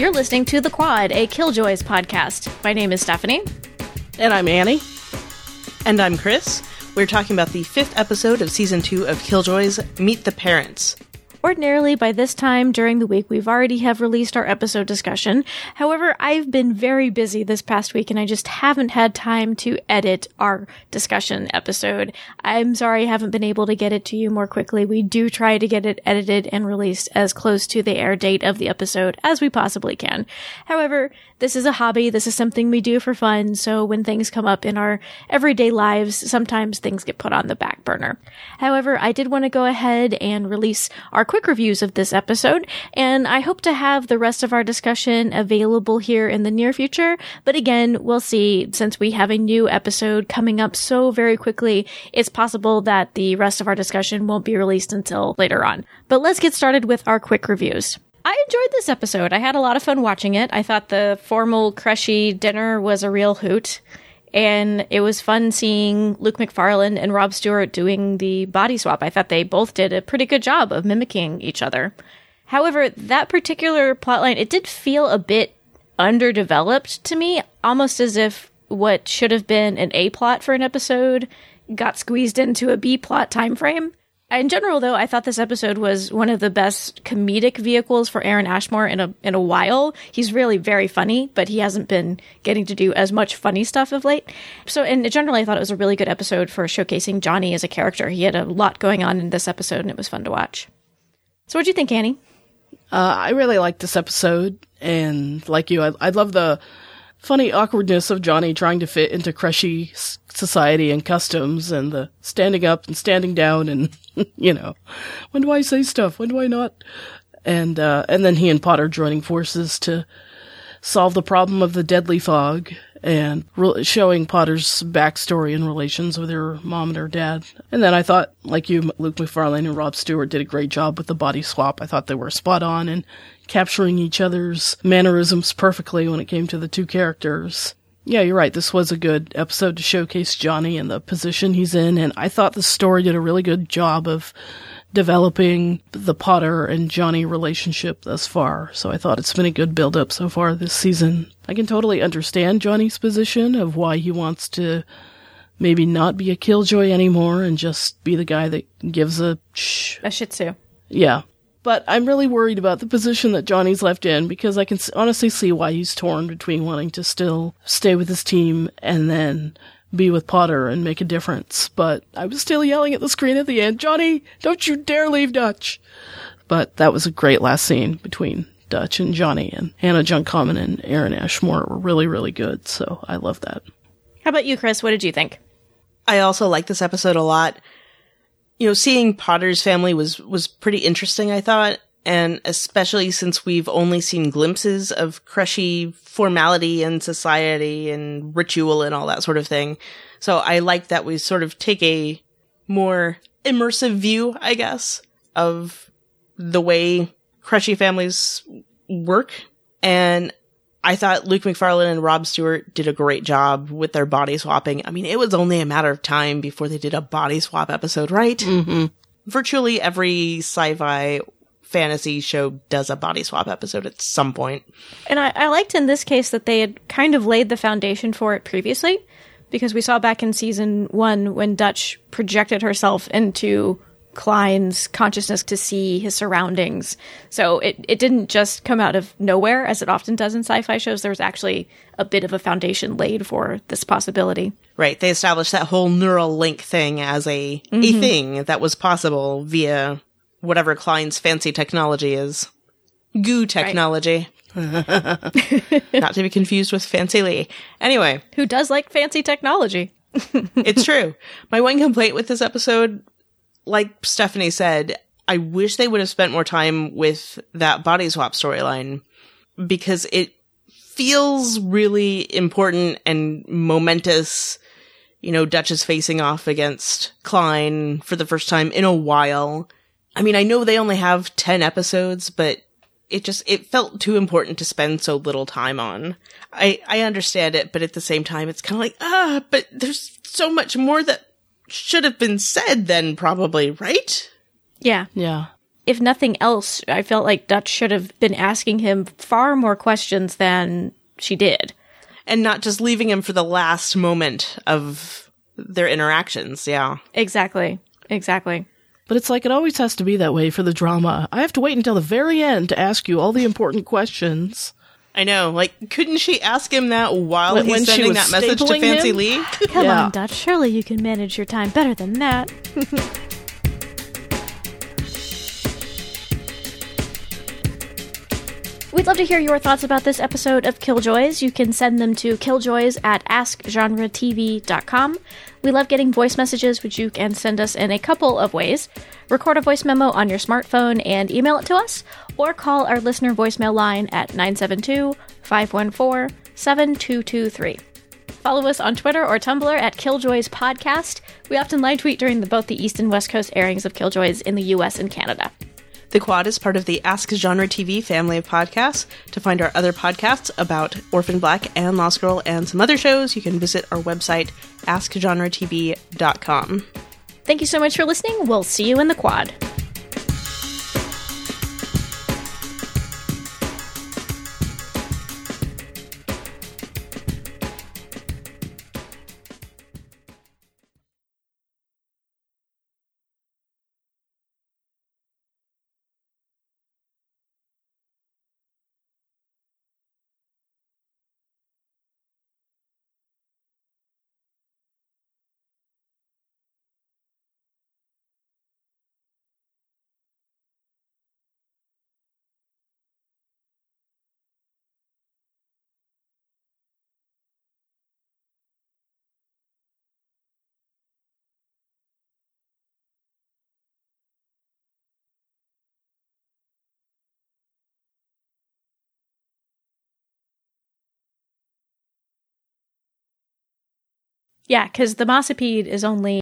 You're listening to The Quad, a Killjoys podcast. My name is Stephanie. And I'm Annie. And I'm Chris. We're talking about the fifth episode of season two of Killjoys Meet the Parents. Ordinarily, by this time during the week, we've already have released our episode discussion. However, I've been very busy this past week and I just haven't had time to edit our discussion episode. I'm sorry I haven't been able to get it to you more quickly. We do try to get it edited and released as close to the air date of the episode as we possibly can. However, this is a hobby. This is something we do for fun. So when things come up in our everyday lives, sometimes things get put on the back burner. However, I did want to go ahead and release our quick reviews of this episode, and I hope to have the rest of our discussion available here in the near future. But again, we'll see since we have a new episode coming up so very quickly, it's possible that the rest of our discussion won't be released until later on. But let's get started with our quick reviews. I enjoyed this episode. I had a lot of fun watching it. I thought the formal crushy dinner was a real hoot. And it was fun seeing Luke Macfarlane and Rob Stewart doing the body swap. I thought they both did a pretty good job of mimicking each other. However, that particular plotline, it did feel a bit underdeveloped to me, almost as if what should have been an A plot for an episode got squeezed into a B plot time frame. In general, though, I thought this episode was one of the best comedic vehicles for Aaron Ashmore in a in a while. He's really very funny, but he hasn't been getting to do as much funny stuff of late. So, and generally, I thought it was a really good episode for showcasing Johnny as a character. He had a lot going on in this episode, and it was fun to watch. So, what do you think, Annie? Uh, I really liked this episode, and like you, I, I love the funny awkwardness of Johnny trying to fit into crushy society and customs and the standing up and standing down and, you know, when do I say stuff? When do I not? And, uh, and then he and Pawter joining forces to solve the problem of the deadly fog and re- showing Pawter's backstory and relations with her mom and her dad. And then I thought, like you, Luke Macfarlane and Rob Stewart did a great job with the body swap. I thought they were spot on and capturing each other's mannerisms perfectly when it came to the two characters. Yeah, you're right. This was a good episode to showcase Johnny and the position he's in, and I thought the story did a really good job of developing the Pawter and Johnny relationship thus far. So I thought it's been a good build up so far this season. I can totally understand Johnny's position of why he wants to maybe not be a killjoy anymore and just be the guy that gives a shh. A Shih Tzu. Yeah. But I'm really worried about the position that Johnny's left in because I can honestly see why he's torn between wanting to still stay with his team and then be with Pawter and make a difference. But I was still yelling at the screen at the end, Johnny, don't you dare leave Dutch. But that was a great last scene between Dutch and Johnny and Hannah John-Kamen and Aaron Ashmore were really, really good. So I love that. How about you, Chris? What did you think? I also like this episode a lot you know, seeing Pawter's family was, was pretty interesting, I thought. And especially since we've only seen glimpses of crushy formality and society and ritual and all that sort of thing. So I like that we sort of take a more immersive view, I guess, of the way crushy families work. And I thought Luke Macfarlane and Rob Stewart did a great job with their body swapping. I mean, it was only a matter of time before they did a body swap episode, right? Mm-hmm. Virtually every sci-fi fantasy show does a body swap episode at some point. And I, I liked in this case that they had kind of laid the foundation for it previously, because we saw back in season one when Dutch projected herself into Khlyen's consciousness to see his surroundings. So it, it didn't just come out of nowhere as it often does in sci fi shows. There was actually a bit of a foundation laid for this possibility. Right. They established that whole neural link thing as a, mm-hmm. a thing that was possible via whatever Khlyen's fancy technology is. Goo technology. Right. Not to be confused with Fancy Lee. Anyway. Who does like fancy technology? it's true. My one complaint with this episode like Stephanie said, I wish they would have spent more time with that body swap storyline because it feels really important and momentous. You know, Dutch is facing off against Khlyen for the first time in a while. I mean, I know they only have 10 episodes, but it just, it felt too important to spend so little time on. I, I understand it, but at the same time, it's kind of like, ah, but there's so much more that should have been said then, probably, right? Yeah. Yeah. if nothing else, I felt like Dutch should have been asking him far more questions than she did. And not just leaving him for the last moment of their interactions. Yeah. Exactly. Exactly. But it's like it always has to be that way for the drama. I have to wait until the very end to ask you all the important questions. I know. Like, couldn't she ask him that while When- he's when she sending was that message to Fancy him? Lee? Come Yeah. on, Dutch. Surely you can manage your time better than that. We'd love to hear your thoughts about this episode of Killjoys. You can send them to killjoys at askgenretv.com. We love getting voice messages, which you can send us in a couple of ways. Record a voice memo on your smartphone and email it to us, or call our listener voicemail line at 972 514 7223. Follow us on Twitter or Tumblr at Killjoys Podcast. We often live tweet during the, both the East and West Coast airings of Killjoys in the US and Canada. The Quad is part of the Ask Genre TV family of podcasts. To find our other podcasts about Orphan Black and Lost Girl and some other shows, you can visit our website, askgenretv.com. Thank you so much for listening. We'll see you in the quad. Yeah, because the Mossipede is only